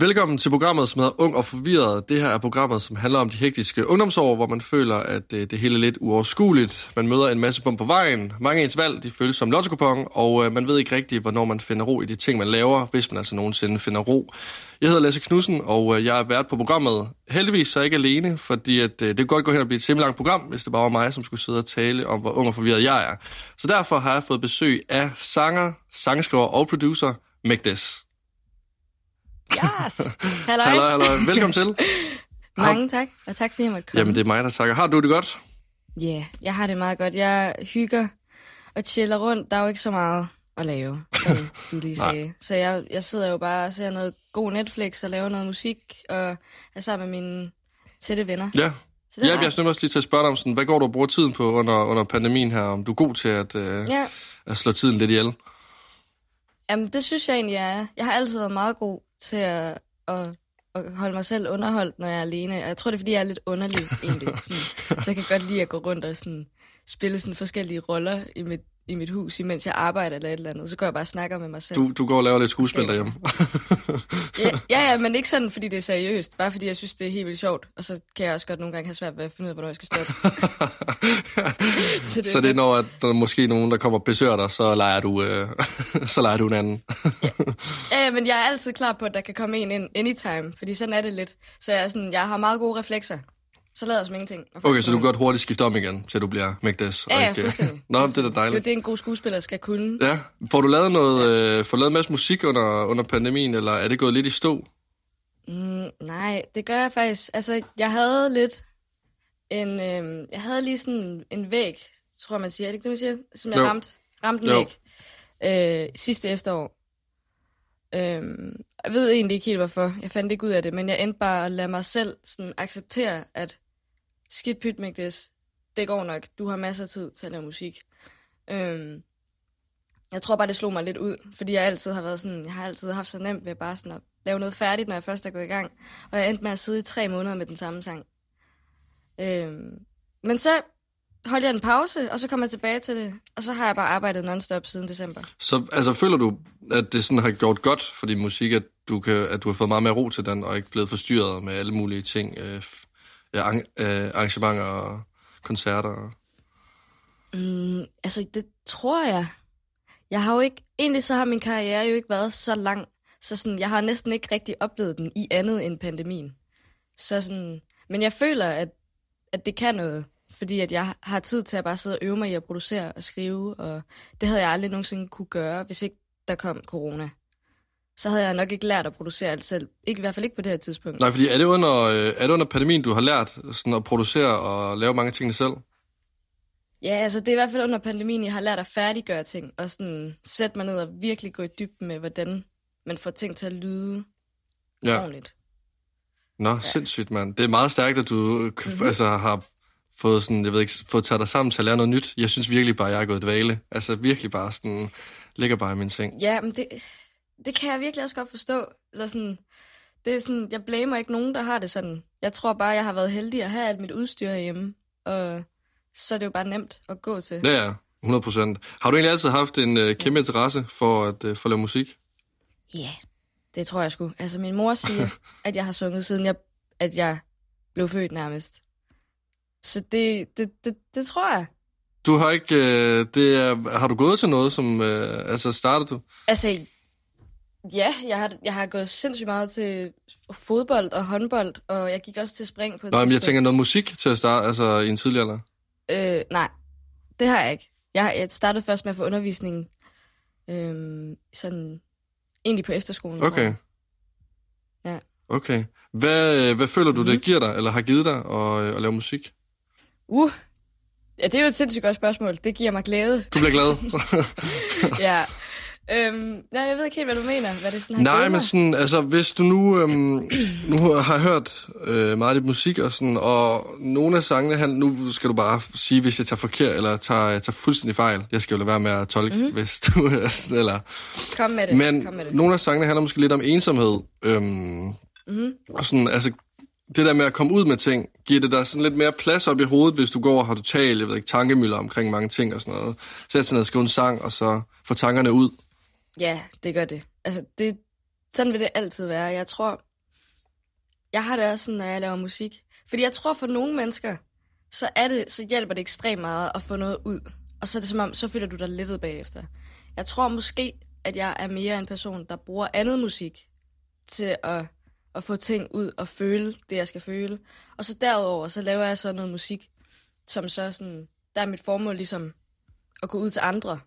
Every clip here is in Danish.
Velkommen til programmet, som hedder Ung og Forvirret. Det her er programmet, som handler om de hektiske ungdomsår, hvor man føler, at det, det hele er lidt uoverskueligt. Man møder en masse bum på vejen. Mange af ens valg, de føles som lottokupon, og øh, man ved ikke rigtigt, hvornår man finder ro i de ting, man laver, hvis man altså nogensinde finder ro. Jeg hedder Lasse Knudsen, og øh, jeg er vært på programmet. Heldigvis så ikke alene, fordi at, øh, det kan godt gå hen og blive et simpelthen langt program, hvis det bare var mig, som skulle sidde og tale om, hvor ung og forvirret jeg er. Så derfor har jeg fået besøg af sanger, sangskriver og producer Megdes. Yes! Halløj. Halløj, halløj. Velkommen til. Mange tak, og tak fordi jeg måtte komme. Jamen, det er mig, der takker. Har du det godt? Ja, yeah, jeg har det meget godt. Jeg hygger og chiller rundt. Der er jo ikke så meget at lave, du lige sagde. Så jeg, jeg sidder jo bare og ser noget god Netflix og laver noget musik, og er sammen med mine tætte venner. Ja. Så det Ja, jeg snømmer også lige til at spørge dig om, sådan, hvad går du og bruger tiden på under, under pandemien her? Om du er god til at, øh, Ja, at slå tiden lidt ihjel? jamen, det synes jeg egentlig, jeg er. Jeg har altid været meget god til at, at, at holde mig selv underholdt, når jeg er alene. Og jeg tror, det er, fordi jeg er lidt underlig, egentlig. Sådan. Så jeg kan godt lide at gå rundt og sådan, spille sådan forskellige roller i mit, i mit hus, imens jeg arbejder eller et eller andet. Så går jeg bare og snakker med mig selv. Du, du går og laver lidt skuespil derhjemme. Ja, ja, ja, men ikke sådan, fordi det er seriøst. Bare fordi jeg synes, det er helt vildt sjovt. Og så kan jeg også godt nogle gange have svært ved at finde ud af, hvornår jeg skal stoppe. så det, så det er, når at der er måske nogen, der kommer og besøger dig, så leger du, øh, så leger du en anden. Ja, ja, men jeg er altid klar på, at der kan komme en ind anytime. Fordi sådan er det lidt. Så jeg, er sådan, jeg har meget gode reflekser. Så lader jeg som ingenting. Okay, så du kan godt hurtigt skifte om igen, til du bliver Megdes. Ja, ja, ikke, øh, fuldstændig. Nå, det er da Det er dejligt. det, en god skuespiller skal kunne. Ja. Får du lavet noget, øh, får lavet en masse musik under, under pandemien, eller er det gået lidt i stå? Mm, nej, det gør jeg faktisk. Altså, jeg havde lidt en... Øhm, jeg havde lige sådan en væg, tror jeg, man siger. Er det ikke det, man siger? Som jeg Jo. ramte, ramte en Jo. væg øh, sidste efterår. Øhm, jeg ved egentlig ikke helt, hvorfor. Jeg fandt ikke ud af det, men jeg endte bare at lade mig selv sådan acceptere, at skidt pyt med det, det går nok. Du har masser af tid til at lave musik. Øhm, jeg tror bare, det slog mig lidt ud, fordi jeg altid har været sådan, jeg har altid haft så nemt ved bare sådan at lave noget færdigt, når jeg først er gået i gang. Og jeg endte med at sidde i tre måneder med den samme sang. Øhm, men så holdt jeg en pause, og så kom jeg tilbage til det, og så har jeg bare arbejdet non-stop siden december. Så altså, føler du, at det sådan har gjort godt for din musik, at du, kan, at du har fået meget mere ro til den, og ikke blevet forstyrret med alle mulige ting, øh, ja, øh, arrangementer og koncerter? Mm, altså, det tror jeg. Jeg har jo ikke... Egentlig så har min karriere jo ikke været så lang, så sådan, jeg har næsten ikke rigtig oplevet den i andet end pandemien. Så sådan, men jeg føler, at, at det kan noget, fordi at jeg har tid til at bare sidde og øve mig i at producere og skrive, og det havde jeg aldrig nogensinde kunne gøre, hvis ikke der kom corona. Så havde jeg nok ikke lært at producere alt selv. Ikke, I hvert fald ikke på det her tidspunkt. Nej, fordi er det under, øh, er det under pandemien, du har lært sådan at producere og lave mange ting selv? Ja, altså det er i hvert fald under pandemien, jeg har lært at færdiggøre ting, og sådan sætte mig ned og virkelig gå i dybden med, hvordan man får ting til at lyde ja. Ja. ordentligt. Nå, ja. sindssygt, mand. Det er meget stærkt, at du mm-hmm. altså, har fået, sådan, jeg ved ikke, fået taget dig sammen til at lære noget nyt. Jeg synes virkelig bare, at jeg er gået dvale. Altså virkelig bare sådan, ligger bare i min seng. Ja, men det, det kan jeg virkelig også godt forstå. Eller sådan, det er sådan, jeg blamer ikke nogen, der har det sådan. Jeg tror bare, jeg har været heldig at have alt mit udstyr herhjemme, og så er det jo bare nemt at gå til. Ja, ja. 100 procent. Har du egentlig altid haft en øh, kæmpe interesse for at, øh, for at lave musik? Ja, det tror jeg sgu. Altså, min mor siger, at jeg har sunget siden jeg, at jeg blev født nærmest. Så det, det, det, det tror jeg. Du har ikke, øh, det er, har du gået til noget, som, øh, altså startede du? Altså, ja, jeg har, jeg har gået sindssygt meget til fodbold og håndbold, og jeg gik også til spring på et Nå, men jeg tænker noget musik til at starte, altså i en tidlig alder. Øh, nej, det har jeg ikke. Jeg, jeg startede først med at få undervisning øhm, sådan egentlig på efterskolen. Okay. Ja. Okay. Hvad, øh, hvad føler du, det Mhm. giver dig, eller har givet dig at, øh, at lave musik? Uh, ja, det er jo et sindssygt godt spørgsmål. Det giver mig glæde. Du bliver glad? ja. Øhm, nej, jeg ved ikke helt, hvad du mener. Hvad det sådan har Nej, men sådan, altså, hvis du nu, øhm, nu har hørt øh, meget af dit musik, og, sådan, og nogle af sangene, han, nu skal du bare sige, hvis jeg tager forkert, eller tager, tager fuldstændig fejl. Jeg skal jo lade være med at tolke, Mhm. mm-hmm. hvis du er sådan, eller... Kom med det. Men Kom med det. nogle af sangene handler måske lidt om ensomhed. Øhm, Mm-hmm. og sådan, altså, det der med at komme ud med ting, giver det dig sådan lidt mere plads op i hovedet, hvis du går og har totalt, jeg ved ikke, tankemøller omkring mange ting og sådan noget. Sæt sådan noget, skrive en sang, og så få tankerne ud. Ja, det gør det. Altså, det, sådan vil det altid være. Jeg tror, Jeg har det også sådan, når jeg laver musik. Fordi jeg tror for nogle mennesker, så, er det, så hjælper det ekstremt meget at få noget ud. Og så er det som om, så føler du dig lettet bagefter. Jeg tror måske, at jeg er mere en person, der bruger andet musik til at, at få ting ud og føle det, jeg skal føle. Og så derudover, så laver jeg så noget musik, som så sådan, der er mit formål ligesom at gå ud til andre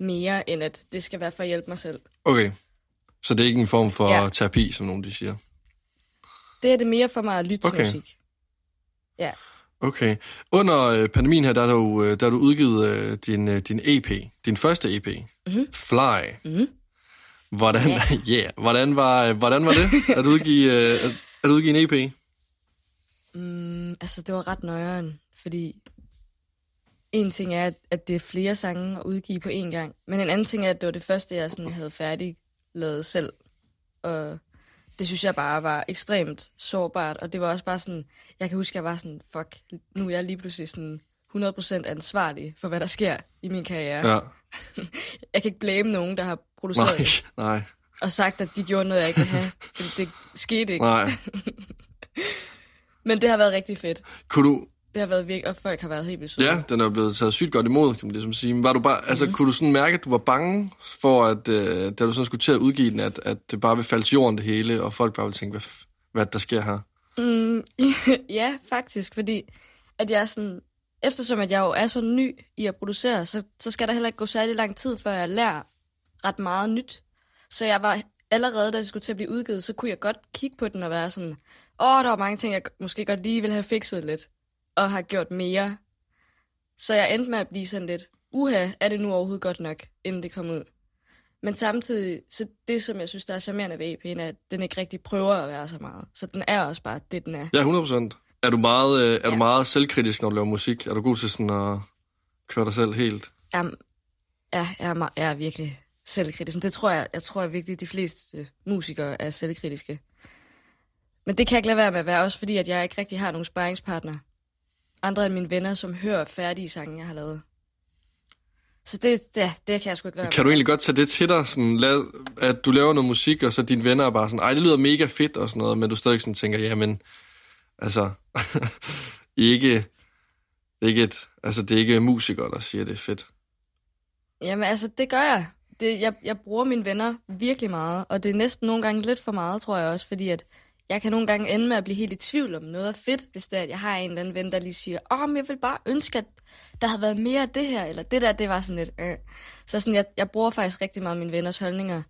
mere, end at det skal være for at hjælpe mig selv. Okay. Så det er ikke en form for Ja. terapi, som nogen de siger? Det er det mere for mig at lytte Okay. til musik. Ja. Okay. Under øh, pandemien her, der har du, øh, der har du udgivet øh, din, din EP. Din første EP. Mhm. Fly. Mhm. Hvordan, Ja. yeah. hvordan, var, hvordan var det at udgive, øh, at, at udgive en EP? Mm, altså, det var ret nøjeren, fordi en ting er, at, at det er flere sange at udgive på én gang, men en anden ting er, at det var det første, jeg sådan havde færdig lavet selv. Og det synes jeg bare var ekstremt sårbart, og det var også bare sådan, jeg kan huske, at jeg var sådan, fuck, nu er jeg lige pludselig sådan 100% ansvarlig for, hvad der sker i min karriere. Ja. Jeg kan ikke blame nogen, der har produceret Nej, det, nej, og sagt, at de gjorde noget, jeg ikke ville have, fordi det skete ikke. nej. Men det har været rigtig fedt. Kunne du, Det har været virkelig, og folk har været helt vildt søde. ja, den er blevet taget sygt godt imod, kan man ligesom sige. Var du bare, altså, Mhm. kunne du sådan mærke, at du var bange for, at øh, da du sådan skulle til at udgive den, at, at det bare ville falde til jorden det hele, og folk bare ville tænke, hvad, hvad der sker her? Mm, ja, faktisk, fordi at jeg sådan, eftersom at jeg jo er så ny i at producere, så, så skal der heller ikke gå særlig lang tid, før jeg lærer ret meget nyt. Så jeg var allerede, da det skulle til at blive udgivet, så kunne jeg godt kigge på den og være sådan, åh, der var mange ting, jeg måske godt lige ville have fikset lidt, og har gjort mere. Så jeg endte med at blive sådan lidt, uha, er det nu overhovedet godt nok, inden det kom ud. Men samtidig, så det, som jeg synes, der er charmerende ved EP'en, er, at den ikke rigtig prøver at være så meget. Så den er også bare det, den er. Ja, 100 Er du meget, øh, er Ja. du meget selvkritisk, når du laver musik? Er du god til sådan at køre dig selv helt? Jamen, ja, jeg, er, meget, jeg er virkelig selvkritisk. Men det tror jeg, jeg tror jeg virkelig, de fleste musikere er selvkritiske. Men det kan jeg ikke lade være med at være, også fordi at jeg ikke rigtig har nogen sparringspartner. Andre end mine venner, som hører færdige sange, jeg har lavet. Så det, det, det kan jeg sgu ikke lade Kan du egentlig godt tage det til dig, sådan, lad, at du laver noget musik, og så dine venner er bare sådan, ej, det lyder mega fedt og sådan noget, men du stadig sådan tænker, jamen, altså, ikke, ikke et, altså, det er ikke musikere, der siger, det er fedt. Jamen altså, det gør jeg. Det, jeg. Jeg bruger mine venner virkelig meget, og det er næsten nogle gange lidt for meget, tror jeg også, fordi at jeg kan nogle gange ende med at blive helt i tvivl om noget er fedt, hvis det er, at jeg har en eller anden ven, der lige siger, åh, men jeg vil bare ønske, at der havde været mere af det her, eller det der, det var sådan lidt, øh. Så sådan, jeg, jeg bruger faktisk rigtig meget mine venners holdninger,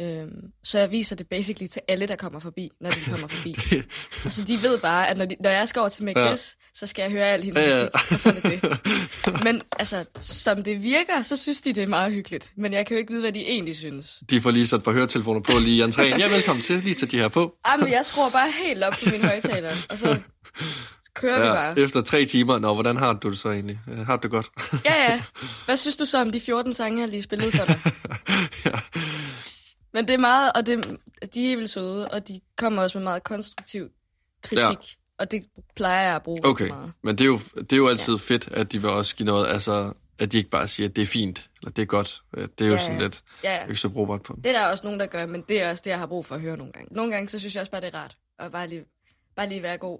øhm, så jeg viser det basically til alle, der kommer forbi, når de kommer forbi. og så de ved bare, at når, de, når jeg skal over til Meg Ja. så skal jeg høre al hendes Ja, ja. musik, og så er det det. Men altså, som det virker, så synes de, det er meget hyggeligt. Men jeg kan jo ikke vide, hvad de egentlig synes. De får lige sat et par høretelefoner på lige i entréen. Ja, velkommen til. Lige tage de her på. Jamen, jeg skruer bare helt op på mine højtaler, og så kører ja, vi bare. efter tre timer. Nå, hvordan har du det så egentlig? Øh, Har du det godt? Ja, ja. Hvad synes du så om de 14 sange, jeg lige spillede for dig? ja. Men det er meget, og det, de er helt vildt søde, og de kommer også med meget konstruktiv kritik. Ja. Og det plejer jeg at bruge Okay, meget. men det er, jo, det er jo altid ja. fedt, at de vil også give noget, altså, at de ikke bare siger, at det er fint, eller det er godt. Øh, Det er jo Ja, sådan lidt Ja, ja. ikke så brugbart på. Det er der også nogen, der gør, men det er også det, jeg har brug for at høre nogle gange. Nogle gange, så synes jeg også bare, det er rart. Og bare lige, bare lige være god.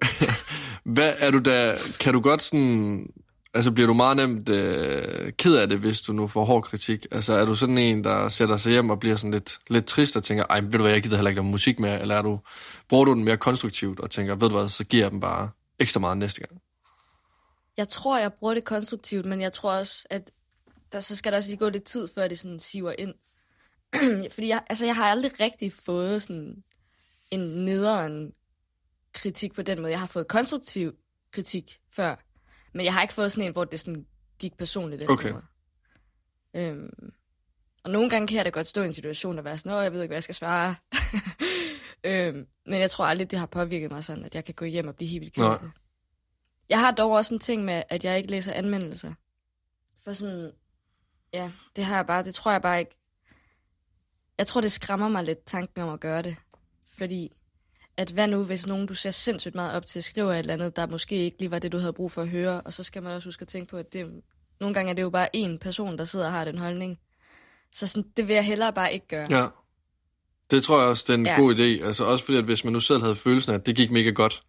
Hvad er du da, kan du godt sådan, altså bliver du meget nemt øh, ked af det, hvis du nu får hård kritik? Altså er du sådan en, der sætter sig hjem og bliver sådan lidt, lidt trist og tænker, ej, ved du hvad, jeg gider heller ikke lave musik mere, eller er du, bruger du den mere konstruktivt og tænker, ved du hvad, så giver jeg dem bare ekstra meget næste gang? Jeg tror, jeg bruger det konstruktivt, men jeg tror også, at der, så skal der også lige gå lidt tid, før det sådan siver ind. Fordi jeg, altså, jeg har aldrig rigtig fået sådan en nederen kritik på den måde. Jeg har fået konstruktiv kritik før, men jeg har ikke fået sådan en, hvor det sådan gik personligt efter Okay. mig. Øhm, og nogle gange kan jeg da godt stå i en situation og være sådan, åh, jeg ved ikke, hvad jeg skal svare. øhm, men jeg tror aldrig, det har påvirket mig sådan, at jeg kan gå hjem og blive helt vildt ked det. Jeg har dog også en ting med, at jeg ikke læser anmeldelser. For sådan, ja, det har jeg bare, det tror jeg bare ikke. Jeg tror, det skræmmer mig lidt, tanken om at gøre det. Fordi, at hvad nu, hvis nogen, du ser sindssygt meget op til, skriver et eller andet, der måske ikke lige var det, du havde brug for at høre, og så skal man også huske at tænke på, at det, nogle gange er det jo bare én person, der sidder og har den holdning. Så sådan, det vil jeg hellere bare ikke gøre. Ja. Det tror jeg også, det er en ja. God idé. Altså også fordi, at hvis man nu selv havde følelsen af, at det gik mega godt,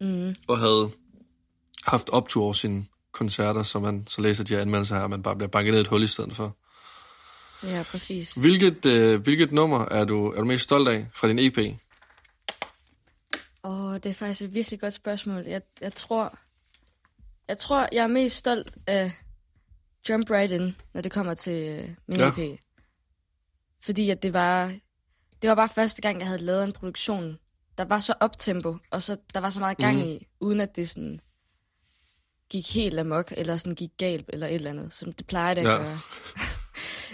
Mm. og havde haft optur over sine koncerter, så man så læser de her anmeldelser her, og man bare bliver banket ned et hul i stedet for. Ja, præcis. Hvilket, øh, hvilket nummer er du, er du mest stolt af fra din EP? Åh, det er faktisk et virkelig godt spørgsmål. Jeg, jeg tror, jeg tror, jeg er mest stolt af Jump Right In, når det kommer til øh, min Ja. EP. Fordi at det var, det var bare første gang, jeg havde lavet en produktion, der var så optempo, og så der var så meget gang mm. i, uden at det sådan gik helt amok, eller sådan gik galt, eller et eller andet, som det plejer det at ja. gøre.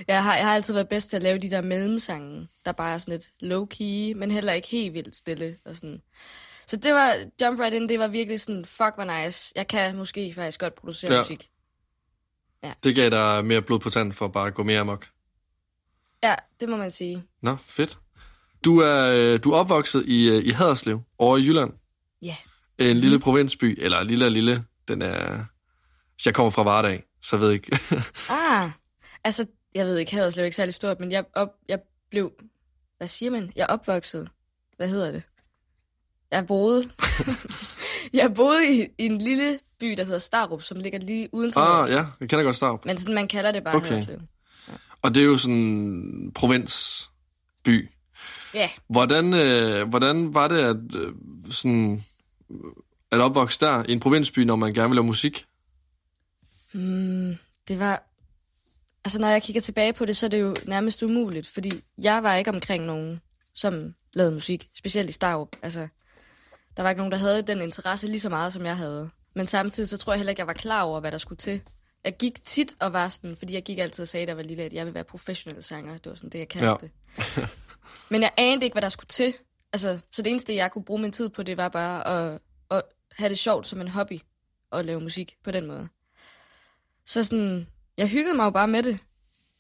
jeg, har, jeg har altid været bedst til at lave de der mellemsange, der bare er sådan lidt low-key, men heller ikke helt vildt stille. Og sådan. Så det var, Jump Right In, det var virkelig sådan, fuck, hvor nice. Jeg kan måske faktisk godt producere Ja. ja. musik. Det gav dig mere blod på tanden for bare at gå mere amok. Ja, det må man sige. Nå, fedt. Du er, øh, du er opvokset i, øh, i Haderslev, over i Jylland. Ja. En lille provinsby, eller lille lille. Den er... Jeg kommer fra Vardag, så jeg ved ikke. Ah, altså, jeg ved ikke, Haderslev er ikke særlig stort, men jeg, op, jeg blev, hvad siger man? Jeg opvokset. Hvad hedder det? Jeg boede, jeg boede i, i en lille by, der hedder Starup, som ligger lige uden for ah, Haderslev. ja, jeg kender godt Starup. Men sådan, man kalder det bare Okay. Haderslev. Og det er jo sådan en provinsby. Ja, Hvordan, øh, hvordan var det at, øh, sådan, at opvokse der i en provinsby, når man gerne vil lave musik? mm, det var... Altså, når jeg kigger tilbage på det, så er det jo nærmest umuligt, fordi jeg var ikke omkring nogen, som lavede musik, specielt i Starup. Altså, der var ikke nogen, der havde den interesse lige så meget, som jeg havde. Men samtidig så tror jeg heller ikke, jeg var klar over, hvad der skulle til. Jeg gik tit og var sådan, fordi jeg gik altid og sagde, da jeg var lille, at jeg vil være professionel sanger. Det var sådan det, jeg kaldte Ja. ja. det. Men jeg anede ikke, hvad der skulle til. Altså, så det eneste, jeg kunne bruge min tid på, det var bare at, at have det sjovt som en hobby at lave musik på den måde. Så sådan, jeg hyggede mig jo bare med det.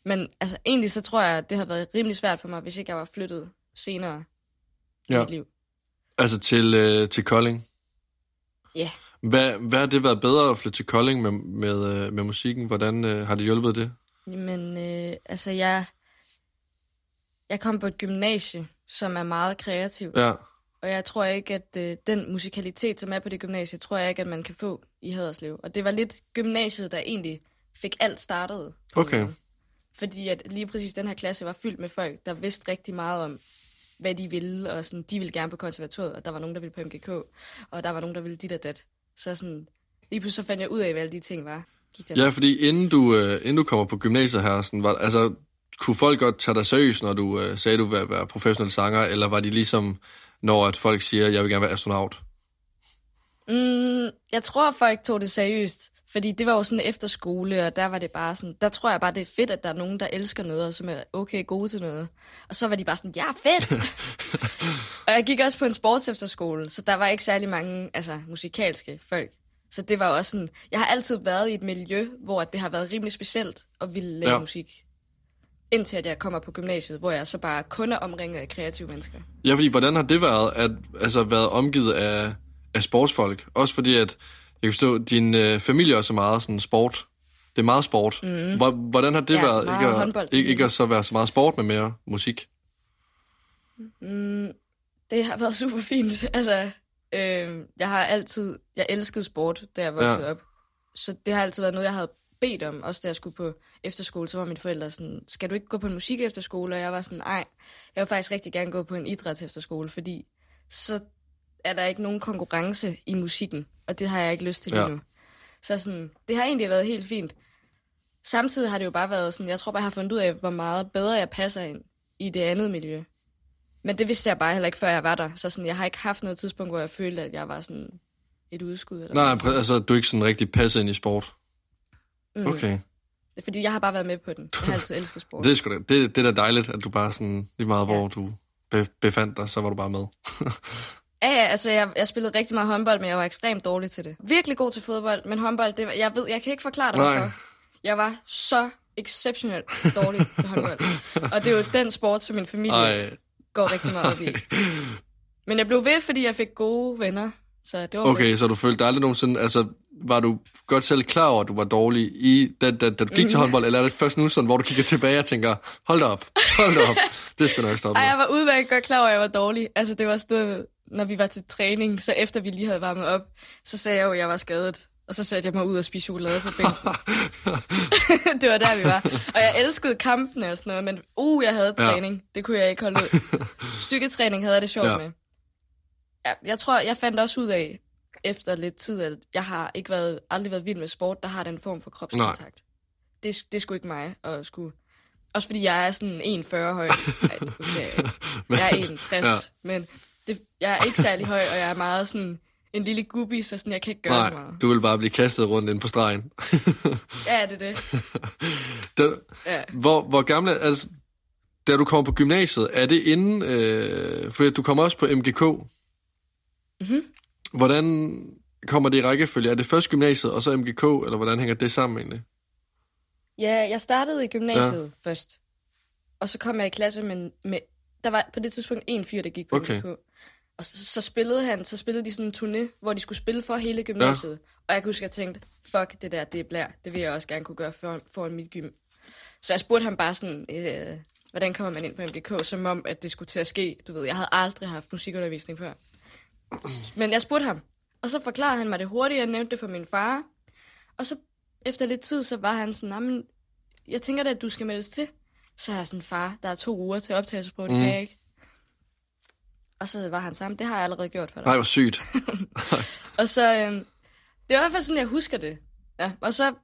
Men altså, egentlig så tror jeg, at det havde været rimelig svært for mig, hvis ikke jeg var flyttet senere ja. I mit liv. Altså til, øh, til Kolding? Ja. Hvad, hvad har det været bedre at flytte til Kolding med, med, øh, med musikken? Hvordan øh, har det hjulpet det? Jamen, øh, altså jeg, jeg kom på et gymnasie, som er meget kreativt. Ja, Og jeg tror ikke, at øh, den musikalitet, som er på det gymnasie, tror jeg ikke, at man kan få i Haderslev. Og det var lidt gymnasiet, der egentlig fik alt startet. Okay. måde. Fordi at lige præcis den her klasse var fyldt med folk, der vidste rigtig meget om, hvad de ville, og sådan, de ville gerne på konservatoriet, og der var nogen, der ville på MGK, og der var nogen, der ville dit og dat. Så sådan, lige pludselig så fandt jeg ud af, hvad alle de ting var. Gik ja fordi inden du, øh, inden du kommer på gymnasiet her, sådan, var, altså, kunne folk godt tage dig seriøst, når du øh, sagde, at du ville være professionel sanger, eller var de ligesom, når at folk siger, at jeg vil gerne være astronaut? Mm, jeg tror, folk tog det seriøst. Fordi det var jo sådan efter skole, og der var det bare sådan, der tror jeg bare, det er fedt, at der er nogen, der elsker noget, og som er okay gode til noget. Og så var de bare sådan, ja, fedt! og jeg gik også på en sportsefterskole, så der var ikke særlig mange altså, musikalske folk. Så det var også sådan, jeg har altid været i et miljø, hvor det har været rimelig specielt at ville lave Ja. musik. Indtil at jeg kommer på gymnasiet, hvor jeg så bare kun er omringet af kreative mennesker. Ja, fordi hvordan har det været, at altså, været omgivet af, af sportsfolk? Også fordi, at kan forstå, din øh, familie også er meget sådan sport. Det er meget sport. Mm. Hvordan har det Ja, været, ikke at, håndbold. ikke, ikke at så være så meget sport, men mere musik? Mm, det har været super fint. Altså, øh, jeg har altid, jeg elskede sport, da jeg voksede ja. op. Så det har altid været noget, jeg havde bedt om. Også da jeg skulle på efterskole, så var mine forældre sådan, skal du ikke gå på en musik efterskole? Og jeg var sådan, nej, jeg vil faktisk rigtig gerne gå på en idræts efterskole, fordi så er der ikke nogen konkurrence i musikken, og det har jeg ikke lyst til lige Ja. nu. Så sådan, det har egentlig været helt fint. Samtidig har det jo bare været sådan, jeg tror bare, jeg har fundet ud af, hvor meget bedre jeg passer ind i det andet miljø. Men det vidste jeg bare heller ikke, før jeg var der. Så sådan, jeg har ikke haft noget tidspunkt, hvor jeg følte, at jeg var sådan et udskud. Eller Nej, noget altså, du er ikke sådan rigtig passet ind i sport. Mm. Okay. Det er fordi, jeg har bare været med på den. Jeg har altid elsket sport. Det er, sgu da, det, det er da dejligt, at du bare sådan, lige meget Ja. hvor du be, befandt dig, så var du bare med. Ja, ja, altså jeg, jeg spillede rigtig meget håndbold, men jeg var ekstremt dårlig til det. Virkelig god til fodbold, men håndbold, det var, jeg ved, jeg kan ikke forklare dig, hvorfor. Jeg var så exceptionelt dårlig til håndbold. Og det er jo den sport, som min familie Ej. Går rigtig meget op i. Men jeg blev ved, fordi jeg fik gode venner. Så det var okay, så du følte dig aldrig nogensinde, altså, var du godt selv klar over, at du var dårlig i, da, da, da du gik til håndbold, eller er det først nu sådan, hvor du kigger tilbage og tænker, hold da op, hold da op, det skal nok stoppe. Ej, nu." jeg var udmærket godt klar over, at jeg var dårlig. Altså, det var sådan, når vi var til træning, så efter vi lige havde varmet op, så sagde jeg jo, at jeg var skadet. Og så satte jeg mig ud og spiste chokolade på bænken. det var der, vi var. Og jeg elskede kampene og sådan noget, men uh, jeg havde Ja. træning. Det kunne jeg ikke holde ud. Styrketræning havde jeg det sjovt Ja. ja. med. Ja, jeg tror, jeg fandt også ud af, efter lidt tid, at jeg har ikke været, aldrig været vild med sport, der har den form for kropskontakt. Det, det sgu ikke mig at skulle... Også fordi jeg er sådan 1,40 høj. Ej, okay, jeg, er 1,60, Ja. ja. men det, jeg er ikke særlig høj, og jeg er meget sådan en lille gubbi, så sådan, jeg kan ikke gøre så Nej, meget. du vil bare blive kastet rundt ind på stregen. Ja, det er det. det Ja. hvor, hvor gamle, altså, da du kommer på gymnasiet, er det inden, øh, for du kommer også på MGK. Mhm. Hvordan kommer det i rækkefølge? Er det først gymnasiet, og så MGK, eller hvordan hænger det sammen egentlig? Ja, jeg startede i gymnasiet ja. først. Og så kom jeg i klasse med, med... Der var på det tidspunkt en fyr, der gik på Okay. MGK. Og så, så, spillede han, så spillede de sådan en turné, hvor de skulle spille for hele gymnasiet. Ja. Og jeg kunne huske, at jeg tænkte, fuck, det der, det er blær. Det vil jeg også gerne kunne gøre foran, foran mit gym. Så jeg spurgte ham bare sådan, øh, hvordan kommer man ind på MGK, som om, at det skulle til at ske. Du ved, jeg havde aldrig haft musikundervisning før. Men jeg spurgte ham, og så forklarede han mig det hurtigt. Jeg nævnte det for min far. Og så efter lidt tid, så var han sådan, "Nå, men jeg tænker da, at du skal meldes til. Så er jeg sådan, far, der er to uger til optagelsesprøve, det Mm. kan jeg ikke. Og så var han sammen, det har jeg allerede gjort for dig. Nej, hvor sygt. Og så, øhm, det var i hvert fald sådan, jeg husker det. Ja, og så,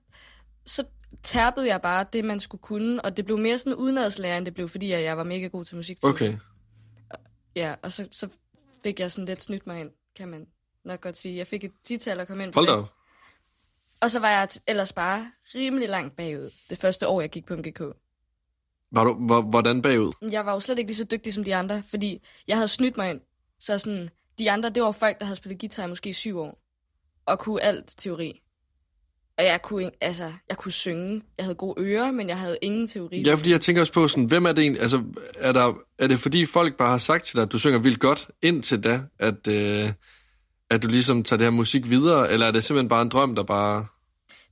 så tærpede jeg bare det, man skulle kunne, og det blev mere sådan udenadslærer, end det blev, fordi jeg jeg var mega god til musik. Okay. Ja, og så, så fik jeg sådan lidt snydt mig ind, kan man nok godt sige. Jeg fik et tital at komme ind på Hold da det. Og så var jeg ellers bare rimelig langt bagud, det første år, jeg gik på MGK. Var du, hvor, hvordan bagud? Jeg var jo slet ikke lige så dygtig som de andre, fordi jeg havde snydt mig ind. Så sådan, de andre, det var folk, der havde spillet guitar i måske syv år, og kunne alt teori. Og jeg kunne, ikke- altså, jeg kunne synge. Jeg havde gode ører, men jeg havde ingen teori. Ja, fordi jeg tænker også på sådan, hvem er det egentlig, altså, er, der, er det fordi folk bare har sagt til dig, at du synger vildt godt indtil da, at, øh, at du ligesom tager det her musik videre, eller er det simpelthen bare en drøm, der bare...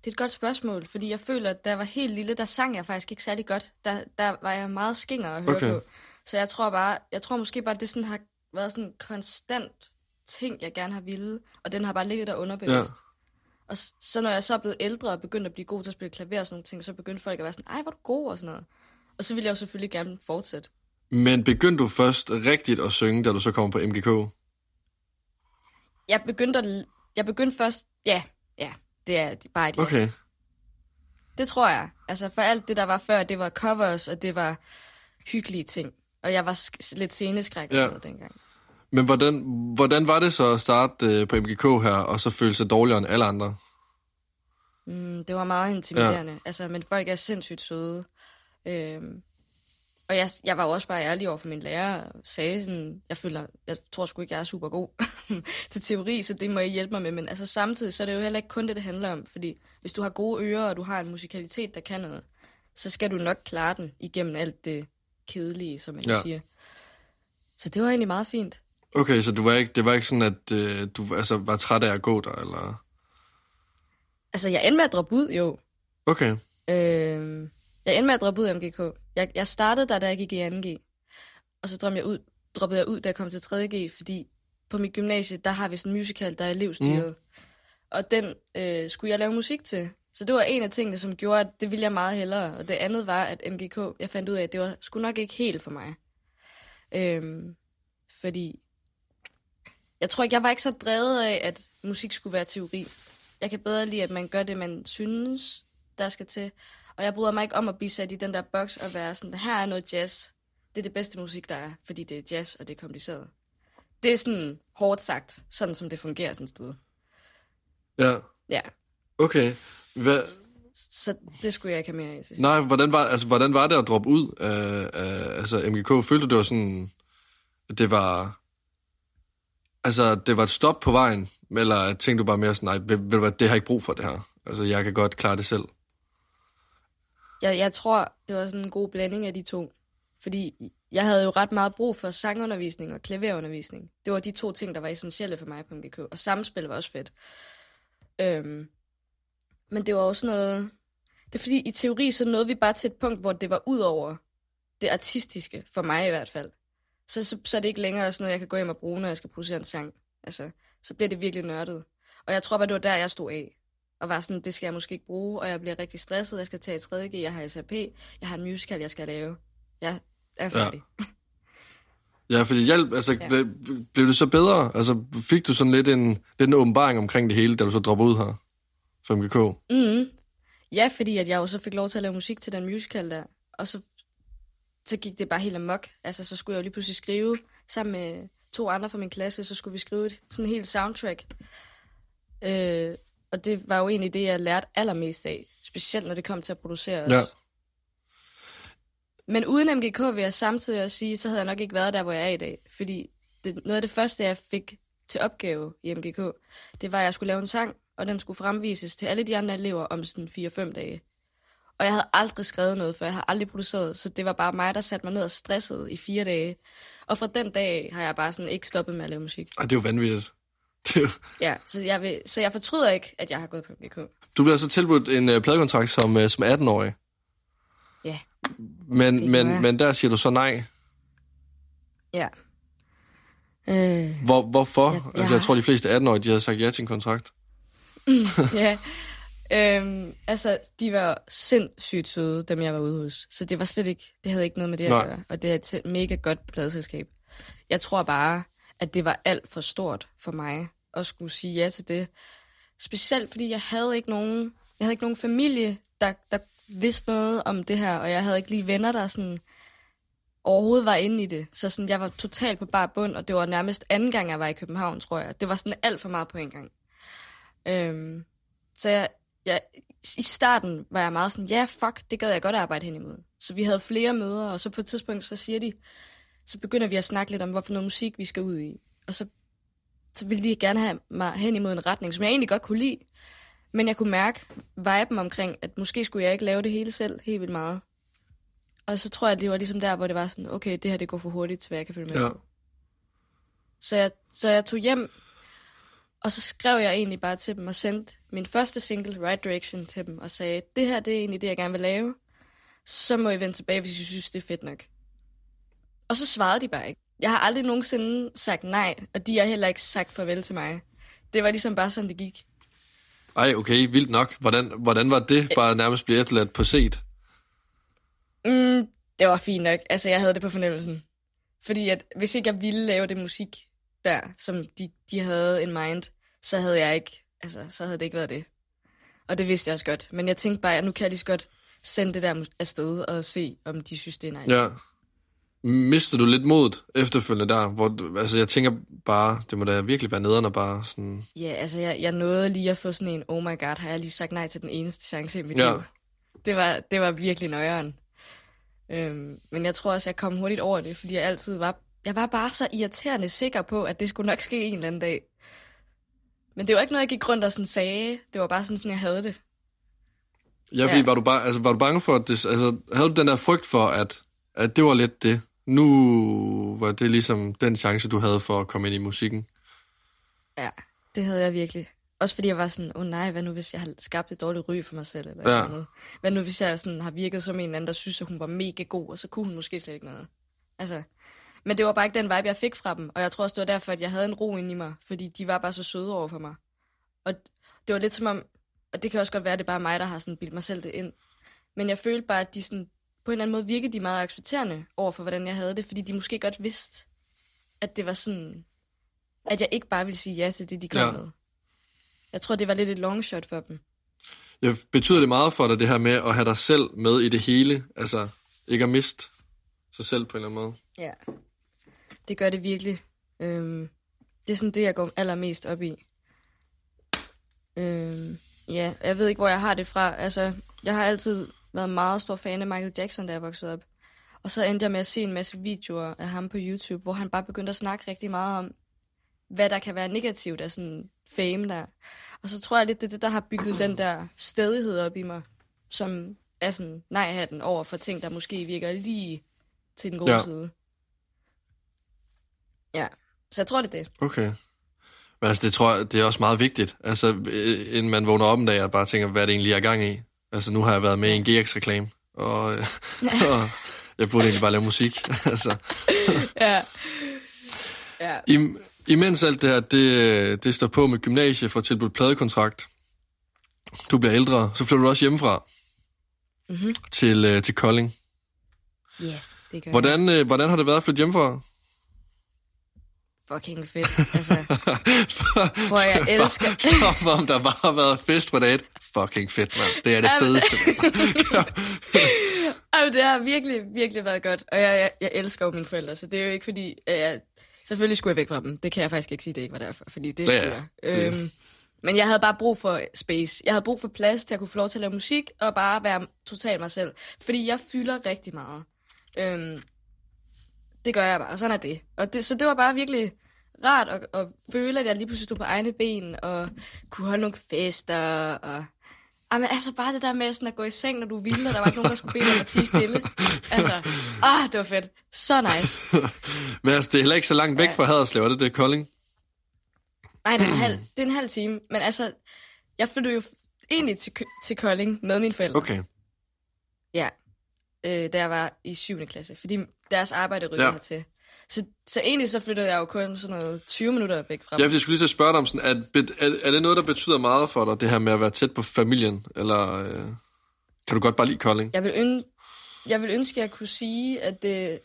Det er et godt spørgsmål, fordi jeg føler, at da jeg var helt lille, der sang jeg faktisk ikke særlig godt. Der, der var jeg meget skinger at høre Okay. på. Så jeg tror bare, jeg tror måske bare, at det sådan har været sådan en konstant ting, jeg gerne har ville, og den har bare ligget der underbevidst. Ja. Og så når jeg så er blevet ældre og begyndt at blive god til at spille klaver og sådan nogle ting, så begyndte folk at være sådan, ej, hvor er du god og sådan noget. Og så ville jeg jo selvfølgelig gerne fortsætte. Men begyndte du først rigtigt at synge, da du så kom på MGK? Jeg begyndte, at, jeg begyndte først, ja, ja, det er bare et ja. Okay. Det tror jeg. Altså for alt det, der var før, det var covers, og det var hyggelige ting. Og jeg var sk- lidt sceneskræk Ja. dengang. Men hvordan, hvordan var det så at starte øh, på MGK her, og så føle sig dårligere end alle andre? Mm, det var meget intimiderende. Ja. Altså, men folk er sindssygt søde. Øhm, og jeg, jeg var jo også bare ærlig over for min lærer og sagde sådan, jeg føler, jeg tror sgu ikke, jeg er super god til teori, så det må I hjælpe mig med. Men altså samtidig, så er det jo heller ikke kun det, det handler om. Fordi hvis du har gode ører, og du har en musikalitet, der kan noget, så skal du nok klare den igennem alt det kedelige, som man Ja. siger. Så det var egentlig meget fint. Okay, så du var ikke, det var ikke sådan, at øh, du altså, var træt af at gå der, eller... Altså, jeg endte med at droppe ud, jo. Okay, Øh, jeg endte med at droppe ud af MGK. Jeg, jeg startede der, da jeg gik i 2G. Og så droppede jeg ud, droppede jeg ud, da jeg kom til 3G, fordi på mit gymnasie, der har vi sådan en musical, der er elevstyret. Mm. Og den øh, skulle jeg lave musik til. Så det var en af tingene, som gjorde, at det ville jeg meget hellere. Og det andet var, at MGK, jeg fandt ud af, at det var sgu nok ikke helt for mig. Øhm, fordi jeg tror ikke, jeg var ikke så drevet af, at musik skulle være teori. Jeg kan bedre lide, at man gør det, man synes, der skal til. Og jeg bryder mig ikke om at blive sat i den der boks og være sådan, her er noget jazz. Det er det bedste musik, der er, fordi det er jazz, og det er kompliceret. Det er sådan hårdt sagt, sådan som det fungerer sådan et sted. ja. Ja, Okay. Hvad, så det skulle jeg ikke have mere af nej, hvordan var, altså, hvordan var det at droppe ud af, af altså, MGK? Følte du, det var sådan, at det var... Altså, det var et stop på vejen? Eller tænkte du bare mere sådan, nej, ved, ved du hvad, det har jeg ikke brug for det her. Altså, jeg kan godt klare det selv. Jeg, jeg tror, det var sådan en god blanding af de to. Fordi jeg havde jo ret meget brug for sangundervisning og klaverundervisning. Det var de to ting, der var essentielle for mig på MGK. Og samspil var også fedt. Øhm, men det var også noget... Det er fordi, i teori, så nåede vi bare til et punkt, hvor det var ud over det artistiske, for mig i hvert fald. Så, så, så er det ikke længere sådan noget, jeg kan gå hjem og bruge, når jeg skal producere en sang. Altså, så bliver det virkelig nørdet. Og jeg tror bare, det var der, jeg stod af. Og var sådan, det skal jeg måske ikke bruge, og jeg bliver rigtig stresset. Jeg skal tage et 3.G, jeg har SAP, jeg har en musical, jeg skal lave. Jeg er færdig. Ja. Ja, fordi hjælp, altså, Ja. ja. blev det så bedre? Altså, fik du sådan lidt en, lidt en åbenbaring omkring det hele, da du så dropper ud her fra MGK? Mm. Ja, fordi at jeg jo så fik lov til at lave musik til den musical der. Og så, så gik det bare helt amok. Altså, så skulle jeg jo lige pludselig skrive sammen med to andre fra min klasse, så skulle vi skrive et sådan helt soundtrack. Øh, og det var jo egentlig det, jeg lærte allermest af. Specielt når det kom til at producere os. Ja. Men uden MGK vil jeg samtidig også sige, så havde jeg nok ikke været der, hvor jeg er i dag. Fordi det, noget af det første, jeg fik til opgave i MGK, det var, at jeg skulle lave en sang, og den skulle fremvises til alle de andre elever om sådan 4-5 dage. Og jeg havde aldrig skrevet noget, for jeg har aldrig produceret, så det var bare mig, der satte mig ned og stressede i fire dage. Og fra den dag har jeg bare sådan ikke stoppet med at lave musik. Ej, det er jo vanvittigt. Ja, så jeg, vil, så jeg fortryder ikke, at jeg har gået på MGK. Du bliver så tilbudt en uh, pladekontrakt som, uh, som 18-årig. Ja. Men, men, jeg. men der siger du så nej. Ja. Øh, Hvor, hvorfor? Jeg- Jeg, altså, jeg tror, de fleste 18-årige, de havde sagt ja til en kontrakt. ja. Øhm, altså, de var sindssygt søde, dem jeg var ude hos. Så det var slet ikke, det havde ikke noget med det at Nej. gøre. Og det er et mega godt pladeselskab. Jeg tror bare, at det var alt for stort for mig at skulle sige ja til det. Specielt fordi jeg havde ikke nogen, jeg havde ikke nogen familie, der, der vidste noget om det her, og jeg havde ikke lige venner, der sådan overhovedet var inde i det. Så sådan, jeg var totalt på bar bund, og det var nærmest anden gang, jeg var i København, tror jeg. Det var sådan alt for meget på en gang. Øhm, så jeg, jeg, i starten var jeg meget sådan, ja, fuck, det gad jeg godt arbejde hen imod. Så vi havde flere møder, og så på et tidspunkt, så siger de, så begynder vi at snakke lidt om, hvorfor noget musik vi skal ud i. Og så, så ville de gerne have mig hen imod en retning, som jeg egentlig godt kunne lide. Men jeg kunne mærke viben omkring, at måske skulle jeg ikke lave det hele selv helt vildt meget. Og så tror jeg, at det var ligesom der, hvor det var sådan, okay, det her det går for hurtigt, til hvad jeg kan følge med. Ja. Så jeg, så jeg tog hjem, og så skrev jeg egentlig bare til dem og sendte min første single, Right Direction, til dem og sagde, det her det er egentlig det, jeg gerne vil lave. Så må I vende tilbage, hvis I synes, det er fedt nok. Og så svarede de bare ikke. Jeg har aldrig nogensinde sagt nej, og de har heller ikke sagt farvel til mig. Det var ligesom bare sådan, det gik. Ej, okay, vildt nok. Hvordan, hvordan var det bare nærmest blive efterladt på set? Mm, det var fint nok. Altså, jeg havde det på fornemmelsen. Fordi at, hvis ikke jeg ville lave det musik der, som de, de havde in mind, så havde jeg ikke, altså, så havde det ikke været det. Og det vidste jeg også godt. Men jeg tænkte bare, at nu kan jeg lige så godt sende det der afsted og se, om de synes, det er nice. Ja. Mister du lidt modet efterfølgende der? Hvor, altså, jeg tænker bare, det må da virkelig være nederen bare sådan... Ja, altså, jeg, jeg nåede lige at få sådan en, oh my god, har jeg lige sagt nej til den eneste chance i mit Ja. liv. Det var, det var virkelig nøjeren. Øhm, men jeg tror også, jeg kom hurtigt over det, fordi jeg altid var... Jeg var bare så irriterende sikker på, at det skulle nok ske en eller anden dag. Men det var ikke noget, jeg gik rundt og sådan sagde. Det var bare sådan, sådan jeg havde det. Ja, fordi Ja. var du, bare, altså, var du bange for, at det, altså, havde du den der frygt for, at, at det var lidt det? Nu var det ligesom den chance, du havde for at komme ind i musikken. Ja, det havde jeg virkelig. Også fordi jeg var sådan, åh oh, nej, hvad nu hvis jeg har skabt et dårligt ry for mig selv? Eller Ja. noget? Hvad nu hvis jeg sådan har virket som en anden, der synes, at hun var mega god, og så kunne hun måske slet ikke noget? Altså, men det var bare ikke den vibe, jeg fik fra dem. Og jeg tror også, det var derfor, at jeg havde en ro inde i mig. Fordi de var bare så søde over for mig. Og det var lidt som om, og det kan også godt være, at det er bare mig, der har sådan bildt mig selv det ind. Men jeg følte bare, at de sådan, på en eller anden måde virkede de meget accepterende over for, hvordan jeg havde det. Fordi de måske godt vidste, at det var sådan, at jeg ikke bare ville sige ja til det, de kom Ja. med. Jeg tror, det var lidt et long shot for dem. Ja, betyder det meget for dig, det her med at have dig selv med i det hele? Altså, ikke at miste sig selv på en eller anden måde? Ja. Det gør det virkelig. Øhm, det er sådan det, jeg går allermest op i. Øhm, ja, jeg ved ikke, hvor jeg har det fra. Altså, jeg har altid været meget stor fan af Michael Jackson, da jeg voksede op. Og så endte jeg med at se en masse videoer af ham på YouTube, hvor han bare begyndte at snakke rigtig meget om, hvad der kan være negativt af sådan fame der. Og så tror jeg lidt, det er det, der har bygget den der stedighed op i mig, som er sådan nej-hatten over for ting, der måske virker lige til den gode Ja. ja. side. Ja, så jeg tror, det er det. Okay. Men altså, det tror jeg, det er også meget vigtigt. Altså, øh, inden man vågner op en dag og bare tænker, hvad det egentlig, er gang i? Altså, nu har jeg været med i en GX-reklame, og, øh, og jeg burde egentlig bare lave musik. altså. Ja. Ja. I, imens alt det her, det, det står på med gymnasie for tilbudt pladekontrakt, du bliver ældre, så flytter du også hjemmefra Mm-hmm. til, øh, til Kolding. Ja, yeah, det gør. Hvordan, øh, hvordan har det været at flytte hjemmefra? Fucking fedt. Altså, Hvor jeg elsker- Som om der bare har været fest på dag. Fucking fedt, mand. Det er det Jamen. fedeste. Ej, men det har virkelig, virkelig været godt. Og jeg, jeg, jeg elsker jo mine forældre, så det er jo ikke fordi, jeg... Selvfølgelig skulle jeg væk fra dem. Det kan jeg faktisk ikke sige, det ikke var derfor, fordi det Ja, skulle jeg. Det- Øhm, men jeg havde bare brug for space. Jeg havde brug for plads til at kunne få lov til at lave musik, og bare være totalt mig selv. Fordi jeg fylder rigtig meget. Øhm, det gør jeg bare, og sådan er det. Og det, så det var bare virkelig rart at, at føle, at jeg lige pludselig stod på egne ben, og kunne holde nogle fester, og... Ej, men altså bare det der med sådan at gå i seng, når du ville, og der var ikke nogen, der skulle bede dig at tige stille. Altså, ah, det var fedt. Så nice. Men altså, det er heller ikke så langt væk Ja. fra Haderslev, er det det, Kolding? Nej, det er, en halv, det er en halv time. Men altså, jeg flyttede jo egentlig til, til Kolding med mine forældre. Okay. Ja, øh, da jeg var i 7. klasse, fordi deres arbejde rykkede ja. hertil. Så, så egentlig så flyttede jeg jo kun sådan noget 20 minutter væk fra Ja, dem. fordi jeg skulle lige at spørge dig om sådan, er, er, er det noget, der betyder meget for dig, det her med at være tæt på familien? Eller øh, kan du godt bare lide Kolding? Jeg vil, øn, jeg vil ønske, at jeg kunne sige, at det,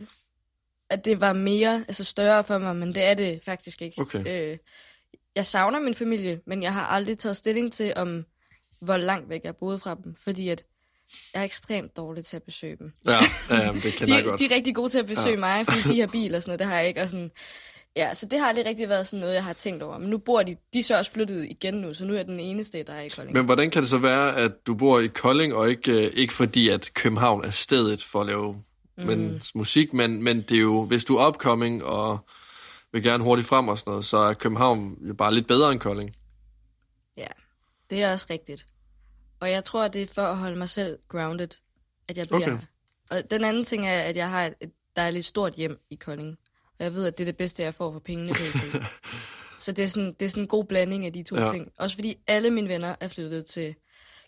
at det var mere, altså større for mig, men det er det faktisk ikke. Okay. Øh, jeg savner min familie, men jeg har aldrig taget stilling til, om hvor langt væk jeg boede fra dem, fordi at jeg er ekstremt dårlig til at besøge dem. Ja, ja det jeg De, godt. de er rigtig gode til at besøge Ja. mig, fordi de har bil og sådan noget, det har jeg ikke. Og sådan, ja, så det har aldrig rigtig været sådan noget, jeg har tænkt over. Men nu bor de, de er så også flyttet igen nu, så nu er jeg den eneste, der er i Kolding. Men hvordan kan det så være, at du bor i Kolding, og ikke, øh, ikke fordi, at København er stedet for at lave mm. men, musik, men, men det er jo, hvis du er upcoming og vil gerne hurtigt frem og sådan noget, så er København jo bare lidt bedre end Kolding. Ja, det er også rigtigt. Og jeg tror, det er for at holde mig selv grounded, at jeg bliver Okay. Og den anden ting er, at jeg har et, dejligt stort hjem i Kolding. Og jeg ved, at det er det bedste, jeg får for pengene. Så det er, sådan, det er sådan en god blanding af de to Ja. ting. Også fordi alle mine venner er flyttet til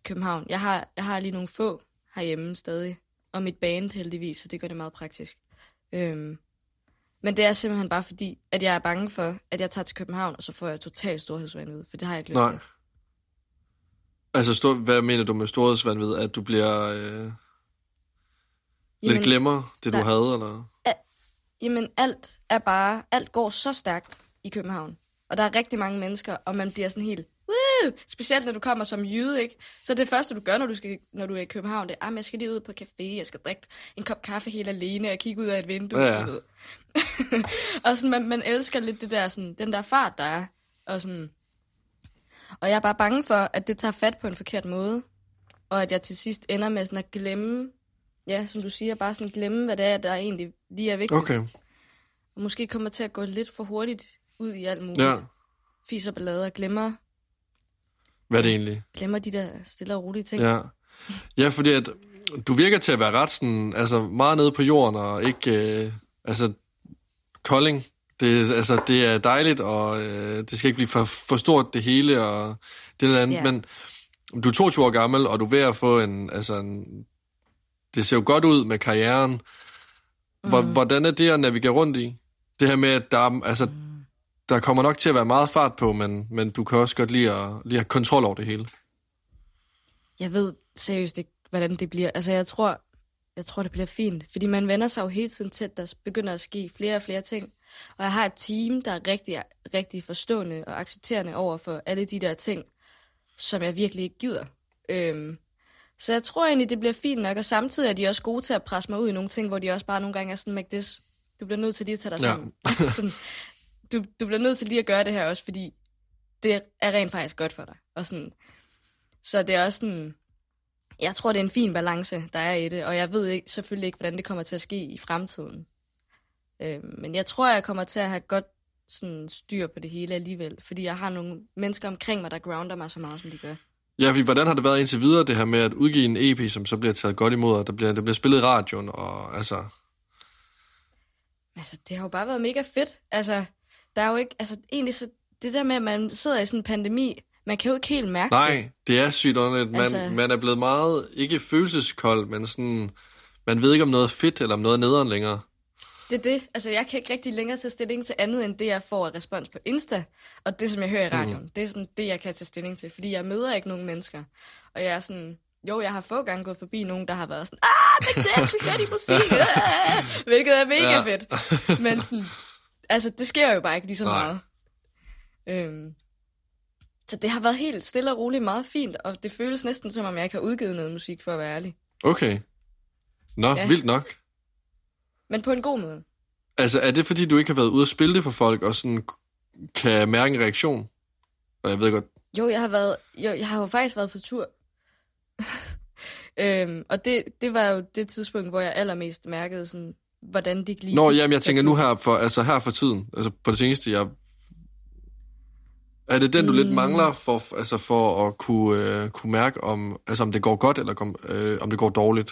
København. Jeg har, jeg har lige nogle få herhjemme stadig. Og mit band heldigvis, så det gør det meget praktisk. Øhm, men det er simpelthen bare fordi, at jeg er bange for, at jeg tager til København, og så får jeg totalt storhedsvandvid. For det har jeg ikke lyst Nej. til. Altså, stor, hvad mener du med storhedsvandvid? At du bliver øh, lidt Jamen- glemmer det, du der- havde, eller? Jamen, alt er bare, alt går så stærkt i København. Og der er rigtig mange mennesker, og man bliver sådan helt, Woo! specielt når du kommer som jyde, ikke? Så det første, du gør, når du, skal, når du er i København, det er, at jeg skal lige ud på café, jeg skal drikke en kop kaffe helt alene, og kigge ud af et vindue. Ja, ja. og sådan, man, man elsker lidt det der, sådan, den der fart, der er. Og, sådan, og jeg er bare bange for, at det tager fat på en forkert måde. Og at jeg til sidst ender med sådan at glemme, ja, som du siger, bare sådan glemme, hvad det er, der egentlig lige er vigtigt Okay, og måske kommer til at gå lidt for hurtigt ud i alt muligt. ja. Fiser ballader og glemmer, Hvad er det egentlig? glemmer de der stille og rolige ting. Ja. ja, fordi at du virker til at være ret sådan, altså meget nede på jorden, og ikke, øh, altså, Kolding, det, altså, det er dejligt, og øh, det skal ikke blive for, for stort det hele, og det der andet, Ja. men du er 22 år gammel, og du er ved at få en, altså en, det ser jo godt ud med karrieren. Hvor, Mhm. Hvordan er det at navigere rundt i? Det her med, at der, er- altså, der kommer nok til at være meget fart på, men, men du kan også godt lide at, lige have kontrol over det hele. Jeg ved seriøst ikke, hvordan det bliver. Altså, jeg tror, jeg tror, det bliver fint. Fordi man vender sig jo hele tiden til, at der begynder at ske flere og flere ting. Og jeg har et team, der er rigtig, rigtig forstående og accepterende over for alle de der ting, som jeg virkelig ikke gider. Øhm, så jeg tror egentlig, det bliver fint nok, og samtidig er de også gode til at presse mig ud i nogle ting, hvor de også bare nogle gange er sådan, Mac, this, du bliver nødt til lige at tage dig Ja. sammen. sådan, du, du bliver nødt til lige at gøre det her også, fordi det er rent faktisk godt for dig. Og sådan, så det er også sådan, jeg tror, det er en fin balance, der er i det, og jeg ved ikke, selvfølgelig ikke, hvordan det kommer til at ske i fremtiden. Øh, men jeg tror, jeg kommer til at have godt sådan, styr på det hele alligevel, fordi jeg har nogle mennesker omkring mig, der grounder mig så meget, som de gør. Ja, fordi hvordan har det været indtil videre, det her med at udgive en EP, som så bliver taget godt imod, og der bliver, der bliver spillet i radioen, og altså... Altså, det har jo bare været mega fedt. Altså, der er jo ikke, altså, egentlig så, det der med, at man sidder i sådan en pandemi, man kan jo ikke helt mærke det. Nej, det er sygt underligt. Man, Altså- man er blevet meget, ikke følelseskold, men sådan, man ved ikke om noget er fedt eller om noget er nederen længere. Det er det. Altså, jeg kan ikke rigtig længere tage stilling til andet, end det, jeg får af respons på Insta, og det, som jeg hører i radioen. Mm. Det er sådan det, jeg kan tage stilling til, fordi jeg møder ikke nogen mennesker. Og jeg er sådan, jo, jeg har få gange gået forbi nogen, der har været sådan, ah, det er spaghetti musik, ah, hvilket er mega Ja. fedt. Men sådan, altså, det sker jo bare ikke lige så Nej. meget. Øhm, så det har været helt stille og roligt meget fint, og det føles næsten som om, jeg ikke har udgivet noget musik, for at være ærlig. Okay. Nå. Ja. vildt nok. Men på en god måde. Altså, er det fordi, du ikke har været ude at spille det for folk, og sådan kan mærke en reaktion? Og jeg ved godt, Jo, jeg har været, jo, jeg har jo faktisk været på tur. øhm, og det, det var jo det tidspunkt, hvor jeg allermest mærkede, sådan, hvordan det lige Nå, gik jamen, jeg tænker nu her for, altså her for tiden, altså på det seneste, jeg... Er det den, du mm. lidt mangler for, altså for at kunne, øh, kunne mærke, om, altså om det går godt, eller om, øh, om det går dårligt?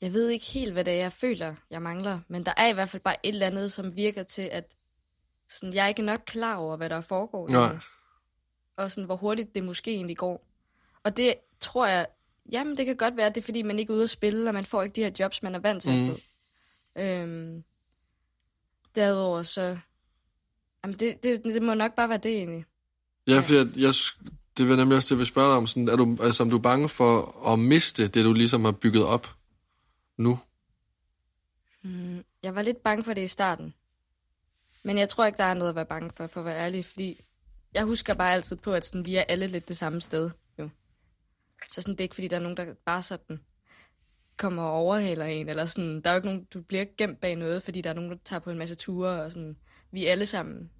Jeg ved ikke helt, hvad det er, jeg føler, jeg mangler. Men der er i hvert fald bare et eller andet, som virker til, at sådan, jeg er ikke nok klar over, hvad der foregår. Nej. nu. Og sådan, hvor hurtigt det måske egentlig går. Og det tror jeg, jamen det kan godt være, at det er fordi, man ikke er ude at spille, og man får ikke de her jobs, man er vant til Mm. at få. Øhm, derudover så, jamen det, det, det må nok bare være det egentlig. Ja, fordi jeg, jeg, det vil nemlig også det, jeg vil spørge dig om. Sådan, er du, altså, om du er bange for at miste det, du ligesom har bygget op nu? Mm, jeg var lidt bange for det i starten. Men jeg tror ikke, der er noget at være bange for, for at være ærlig, fordi jeg husker bare altid på, at sådan, vi er alle lidt det samme sted. Jo. Så sådan, det er ikke, fordi der er nogen, der bare sådan kommer og overhaler en, eller sådan, der er jo ikke nogen, du bliver ikke gemt bag noget, fordi der er nogen, der tager på en masse ture, og sådan, vi er alle sammen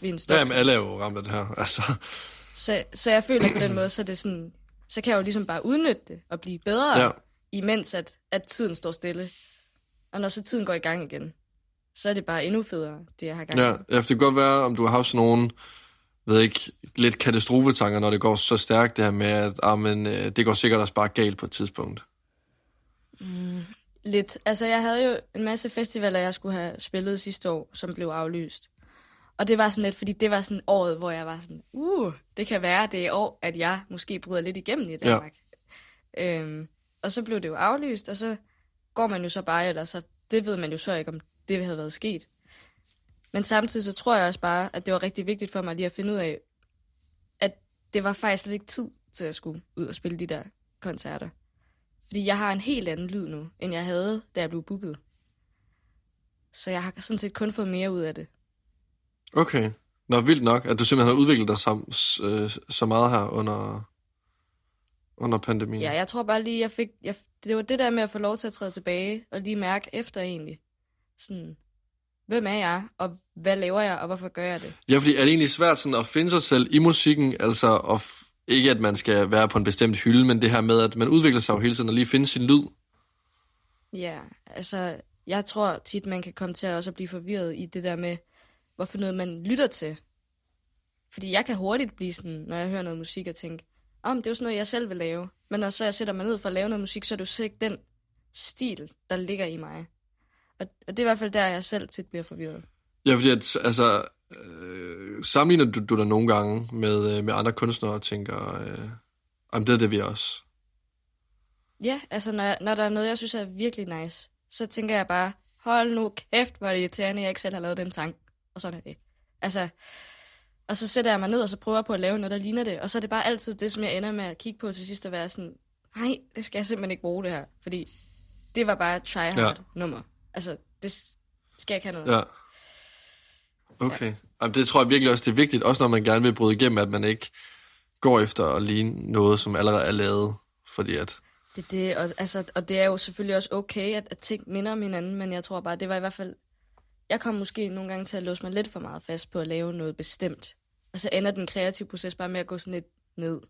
ved en stop. Ja, jamen, alle er jo ramt af det her. Altså, Så, så jeg føler på den måde, så er det sådan, så kan jeg jo ligesom bare udnytte det og blive bedre, Ja. Imens at, at tiden står stille. Og når så tiden går i gang igen, så er det bare endnu federe, det jeg har gang i. ja, ja, det kan godt være, om du har haft sådan nogle, ved ikke, lidt katastrofetanker, når det går så stærkt, det her med, at ah, men, øh, det går sikkert også bare galt på et tidspunkt. Lidt. Altså, jeg havde jo en masse festivaler, jeg skulle have spillet sidste år, som blev aflyst. Og det var sådan lidt, fordi det var sådan året, hvor jeg var sådan, uh, det kan være, det er år, at jeg måske bryder lidt igennem i Danmark. Ja. Øhm, og så blev det jo aflyst, og så går man jo så bare, eller så, det ved man jo så ikke, om det havde været sket. Men samtidig så tror jeg også bare, at det var rigtig vigtigt for mig lige at finde ud af, at det var faktisk slet ikke tid til at skulle ud og spille de der koncerter. Fordi jeg har en helt anden lyd nu, end jeg havde, da jeg blev booket. Så jeg har sådan set kun fået mere ud af det. Okay. Nå, vildt nok, at du simpelthen har udviklet dig så, så, øh, så meget her under, under pandemien. Ja, jeg tror bare lige, jeg fik... Jeg, det var det der med at få lov til at træde tilbage, og lige mærke efter egentlig. Sådan, hvem er jeg, og hvad laver jeg, og hvorfor gør jeg det? Ja, fordi er det egentlig svært sådan at finde sig selv i musikken, altså og ikke at man skal være på en bestemt hylde, men det her med, at man udvikler sig jo hele tiden og lige finde sin lyd. Ja, altså, jeg tror tit, man kan komme til at også at blive forvirret i det der med, hvorfor noget man lytter til. Fordi jeg kan hurtigt blive sådan, når jeg hører noget musik, og tænke, om det er jo sådan noget, jeg selv vil lave. Men når så jeg sætter mig ned for at lave noget musik, så er det jo ikke den stil, der ligger i mig. Og, og det er i hvert fald der, jeg selv tit bliver forvirret. Ja, fordi at, altså, øh, sammenligner du, du dig nogle gange med, øh, med andre kunstnere og tænker, øh, om det er det, vi også. Ja, altså når, jeg, når der er noget, jeg synes er virkelig nice, så tænker jeg bare, hold nu kæft, hvor er det irriterende, jeg ikke selv har lavet den sang. Og sådan er det. Altså, og så sætter jeg mig ned, og så prøver jeg på at lave noget, der ligner det. Og så er det bare altid det, som jeg ender med at kigge på til sidst og være sådan, nej, det skal jeg simpelthen ikke bruge det her. Fordi det var bare et tryhard ja. nummer. Altså, det skal jeg ikke have noget. Ja. Okay. Jamen, det tror jeg virkelig også, det er vigtigt, også når man gerne vil bryde igennem, at man ikke går efter at ligne noget, som allerede er lavet. Fordi at, Det, det, og, altså, og det er jo selvfølgelig også okay, at, at ting minder om hinanden, men jeg tror bare, det var i hvert fald... Jeg kom måske nogle gange til at låse mig lidt for meget fast på at lave noget bestemt. Og så ender den kreative proces bare med at gå sådan lidt ned.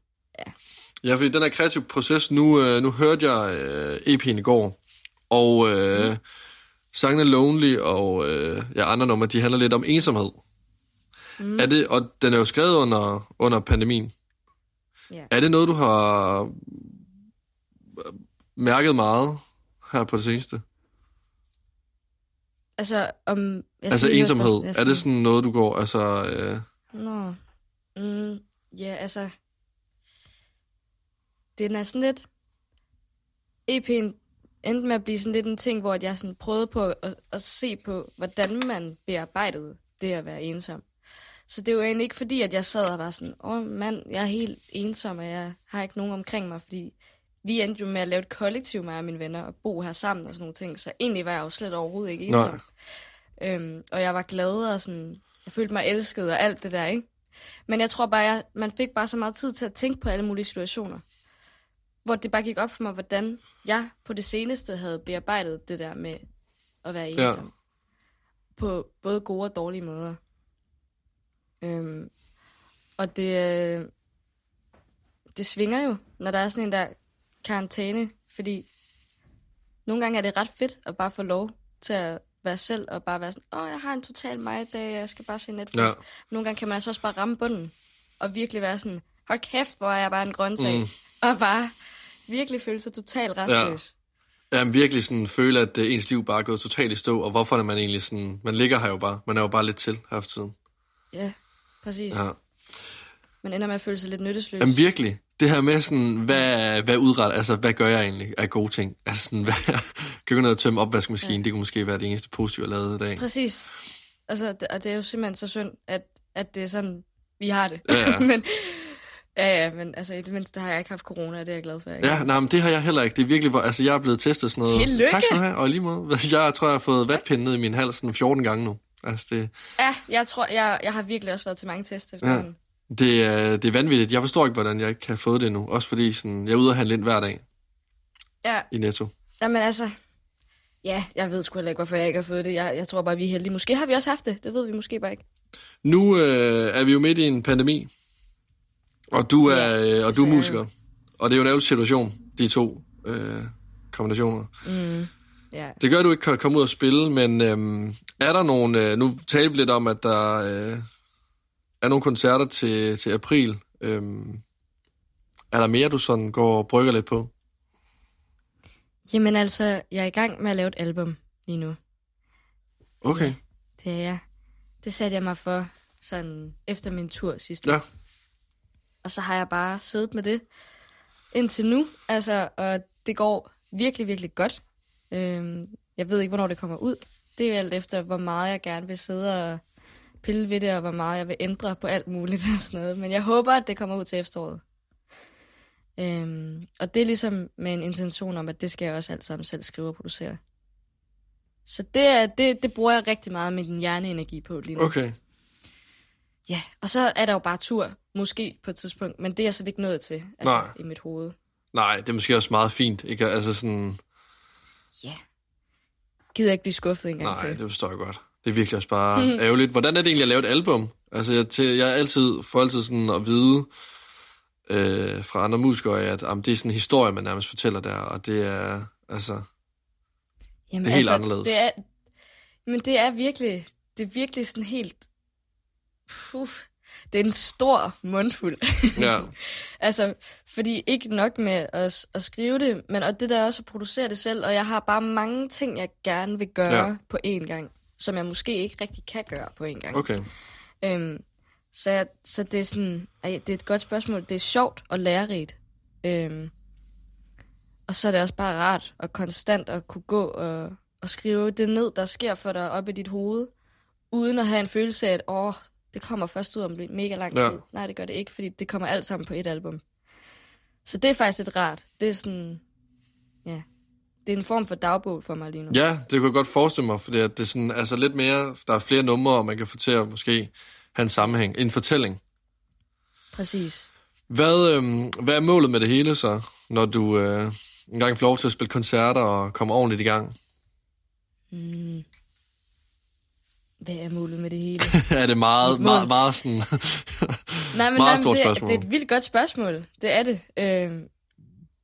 Ja, fordi den her kreative proces, nu, øh, nu hørte jeg øh, EP'en i går, og øh, mm. sangene Lonely og øh, ja, andre numre, de handler lidt om ensomhed. Mm. Er det, og den er jo skrevet under, under pandemien. Ja. Er det noget, du har øh, mærket meget her på det seneste? Altså, om... Jeg Altså ensomhed. Jeg Er det sådan noget, du går... Altså, øh, Nå. Mm, ja, altså... Den er sådan lidt... EP'en endte med at blive sådan lidt en ting, hvor jeg sådan prøvede på at, at se på, hvordan man bearbejdede det at være ensom. Så det var egentlig ikke fordi, at jeg sad og var sådan, åh oh, mand, jeg er helt ensom, og jeg har ikke nogen omkring mig, fordi vi endte jo med at lave et kollektiv, mig og mine venner, og bo her sammen og sådan nogle ting. Så egentlig var jeg jo slet overhovedet ikke ensom. Øhm, og jeg var glad og sådan, jeg følte mig elsket og alt det der, ikke? Men jeg tror bare, jeg, man fik bare så meget tid til at tænke på alle mulige situationer. Hvor det bare gik op for mig, hvordan jeg på det seneste havde bearbejdet det der med at være Ja. ensom. På både gode og dårlige måder. Øhm, og det, øh, det svinger jo, når der er sådan en der karantæne, fordi nogle gange er det ret fedt at bare få lov til at være selv, og bare være sådan, åh, jeg har en total mig dag, jeg skal bare se Netflix. Ja. Nogle gange kan man altså også bare ramme bunden, og virkelig være sådan, hold kæft, hvor er jeg bare en grøntsag, Mm. og bare virkelig føle sig totalt restløs. Jamen virkelig sådan føle, at øh, ens liv bare er gået totalt i stå, og hvorfor er man egentlig sådan... Man ligger her jo bare. Man er jo bare lidt til her for tiden. Ja, ja præcis. Ja. Ja. Man ender med at føle sig lidt nyttesløs. Jamen virkelig. Det her med sådan, hvad, hvad udret, altså hvad gør jeg egentlig af gode ting? Altså sådan, hvad, kan gå ned og tømme opvaskemaskinen, ja. det kunne måske være det eneste positive, jeg lavede i dag. Præcis. Altså, det- og det er jo simpelthen så synd, at, at det er sådan, vi har det. Ja, ja. men, ja, ja, men altså, i det mindste har jeg ikke haft corona, og det er jeg glad for. jeg ikke Ja, nej, men det har jeg heller ikke. Det er virkelig, hvor, altså jeg er blevet testet sådan noget. Tillykke! Tak skal du have, og lige måde. Jeg tror, jeg har fået vatpinde ned i min hals sådan 14 gange nu. Altså det, ja jeg tror, jeg, jeg har virkelig også været til mange tests efterhånden. Det, er, det er vanvittigt. Jeg forstår ikke, hvordan jeg ikke kan få det nu. Også fordi sådan, jeg er ude og handle ind hver dag Ja. i Netto. Jamen altså, ja, jeg ved sgu heller ikke, hvorfor jeg ikke har fået det. Jeg, jeg tror bare, vi er heldige. Måske har vi også haft det. Det ved vi måske bare ikke. Nu øh, er vi jo midt i en pandemi, og du er, Ja, øh, og du er musiker. Og det er jo en ærgerlig situation, de to øh, kombinationer. Mm. Ja. Det gør, at du ikke kan komme ud og spille, men øhm, er der nogen... Øh, nu talte vi lidt om, at der øh, er nogle koncerter til, til april. Øhm, er der mere, du sådan går og brygger lidt på? Jamen altså, jeg er i gang med at lave et album lige nu. Okay. Det er jeg. Det satte jeg mig for sådan efter min tur sidste Ja. år. Og så har jeg bare siddet med det indtil nu. Altså, og det går virkelig, virkelig godt. Øhm, jeg ved ikke, hvornår det kommer ud. Det er jo alt efter, hvor meget jeg gerne vil sidde og pille ved det, og hvor meget jeg vil ændre på alt muligt og sådan noget. Men jeg håber, at det kommer ud til efteråret. Øhm, og det er ligesom med en intention om, at det skal jeg også alt sammen selv skrive og producere. Så det, er, det, det bruger jeg rigtig meget med din hjerneenergi på lige nu. Okay. Ja, og så er der jo bare tur, måske på et tidspunkt, men det er jeg slet ikke nået til altså, Nej. i mit hoved. Nej, det er måske også meget fint. Ikke? Altså sådan, Ja. Gider ikke blive skuffet engang nej, til. det forstår jeg godt. Det er virkelig også bare ærgerligt. Hvordan er det egentlig at lave et album? Altså, jeg, til, jeg er altid, får altid sådan at vide øh, fra andre musikere, at jamen, det er sådan en historie, man nærmest fortæller der, og det er, altså, Jamen, det er helt anderledes. Det er, men det er virkelig, det er virkelig sådan helt... Puh, det er en stor mundfuld. ja, altså, fordi ikke nok med at, at skrive det, men og det der også at producere det selv, og jeg har bare mange ting, jeg gerne vil gøre ja. på én gang, som jeg måske ikke rigtig kan gøre på én gang. okay. Øhm, så, jeg, så det er sådan, ej, det er et godt spørgsmål. Det er sjovt og lærerigt. Øhm, og så er det også bare rart og konstant at kunne gå og, og skrive det ned, der sker for dig op i dit hoved, uden at have en følelse af, at åh, det kommer først ud om mega lang tid. Ja. Ja. Nej, det gør det ikke, fordi det kommer alt sammen på et album. Så det er faktisk lidt rart. Det er sådan, ja, det er en form for dagbog for mig lige nu. Ja, det kunne jeg godt forestille mig, fordi at det er sådan, altså lidt mere, der er flere numre, og man kan at måske have en sammenhæng, en fortælling. Præcis. Hvad, øhm, hvad er målet med det hele så, når du øh, engang får lov til at spille koncerter og komme ordentligt i gang? Mm. Hvad er målet med det hele? er det meget, meget, meget sådan... Nej, men, Meget nej, men stort det, spørgsmål. det er et vildt godt spørgsmål. Det er det. Øh,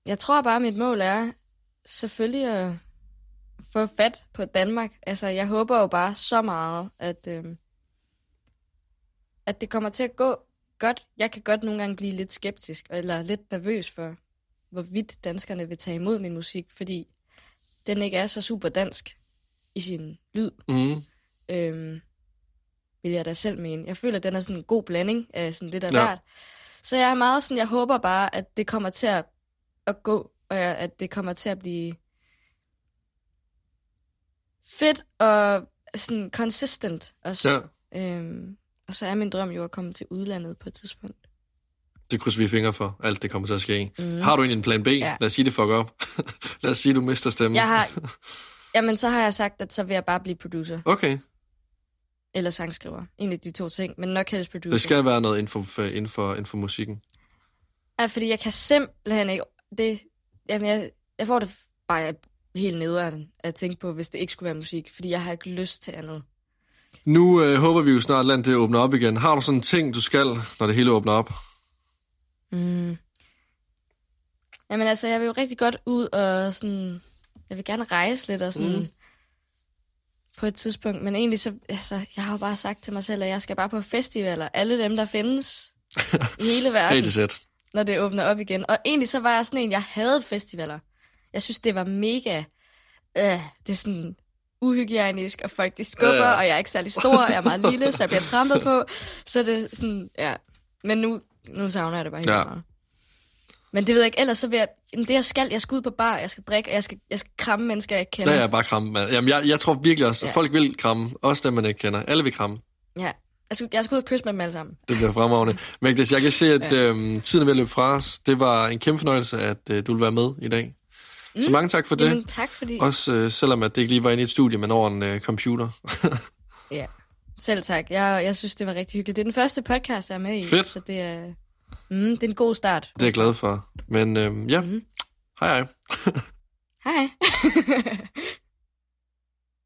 jeg tror bare, mit mål er selvfølgelig at få fat på Danmark. Altså, jeg håber jo bare så meget, at, øh, at det kommer til at gå godt. Jeg kan godt nogle gange blive lidt skeptisk, eller lidt nervøs for, hvorvidt danskerne vil tage imod min musik, fordi den ikke er så super dansk. i sin lyd. Mm. Øhm, vil jeg da selv mene. Jeg føler, at den er sådan en god blanding af sådan lidt af Ja. hvert. Så jeg er meget sådan, jeg håber bare, at det kommer til at, at gå, og at det kommer til at blive fedt og sådan consistent også. Ja, Øhm, og så er min drøm jo at komme til udlandet på et tidspunkt. det krydser vi fingre for. Alt det kommer til at ske. Mm. Har du egentlig en plan B? Ja. Lad os sige, det fucker op. Lad os sige, du mister stemmen. Jeg har, jamen, så har jeg sagt, at så vil jeg bare blive producer. Okay, Eller sangskriver. En af de to ting. Men nok helst producer. det skal være noget inden for, inden for, inden for musikken. Ja, fordi jeg kan simpelthen ikke... Det, jamen, jeg, jeg får det bare helt nederen at tænke på, hvis det ikke skulle være musik. Fordi jeg har ikke lyst til andet. Nu øh, håber vi jo snart, at landet det åbner op igen. Har du sådan en ting, du skal, når det hele åbner op? Mm. Jamen altså, jeg vil jo rigtig godt ud og sådan... Jeg vil gerne rejse lidt og sådan... Mm. På et tidspunkt. Men egentlig så... Altså, jeg har jo bare sagt til mig selv, at jeg skal bare på festivaler. Alle dem, der findes i hele A verden. til Z. når det åbner op igen. Og egentlig så var jeg sådan en, jeg havde festivaler. Jeg synes, det var mega... Øh, det er sådan uhygienisk, og folk de skubber, ja. og jeg er ikke særlig stor, og jeg er meget lille, så jeg bliver trampet på. Så det er sådan, ja. Men nu, nu savner jeg det bare helt Ja. meget. Men det ved jeg ikke, ellers så vil jeg... Jamen det jeg skal, jeg skal ud på bar, jeg skal drikke, og jeg skal, jeg skal kramme mennesker, jeg ikke kender. Ja, ja, bare kramme. mand. Jamen, jeg, jeg tror virkelig også, Ja. folk vil kramme. Også dem, man ikke kender. Alle vil kramme. ja. Jeg, skal, jeg skal ud og kysse med dem alle sammen. Det bliver fremragende. Magdes, jeg kan se, at ja. øhm, tiden er ved at løbe fra os. Det var en kæmpe fornøjelse, at øh, du vil være med i dag. Mm. Så mange tak for det. Jamen tak, fordi... Også øh, selvom at det ikke lige var inde i et studie, men over en øh, computer. Ja, selv tak. Jeg, jeg synes, det var rigtig hyggeligt. Det er den første podcast, jeg er med i. Fedt. Så det er, mm, det er en god start. Det er jeg glad for. Men øhm, ja, Mhm. hej hej. Hej.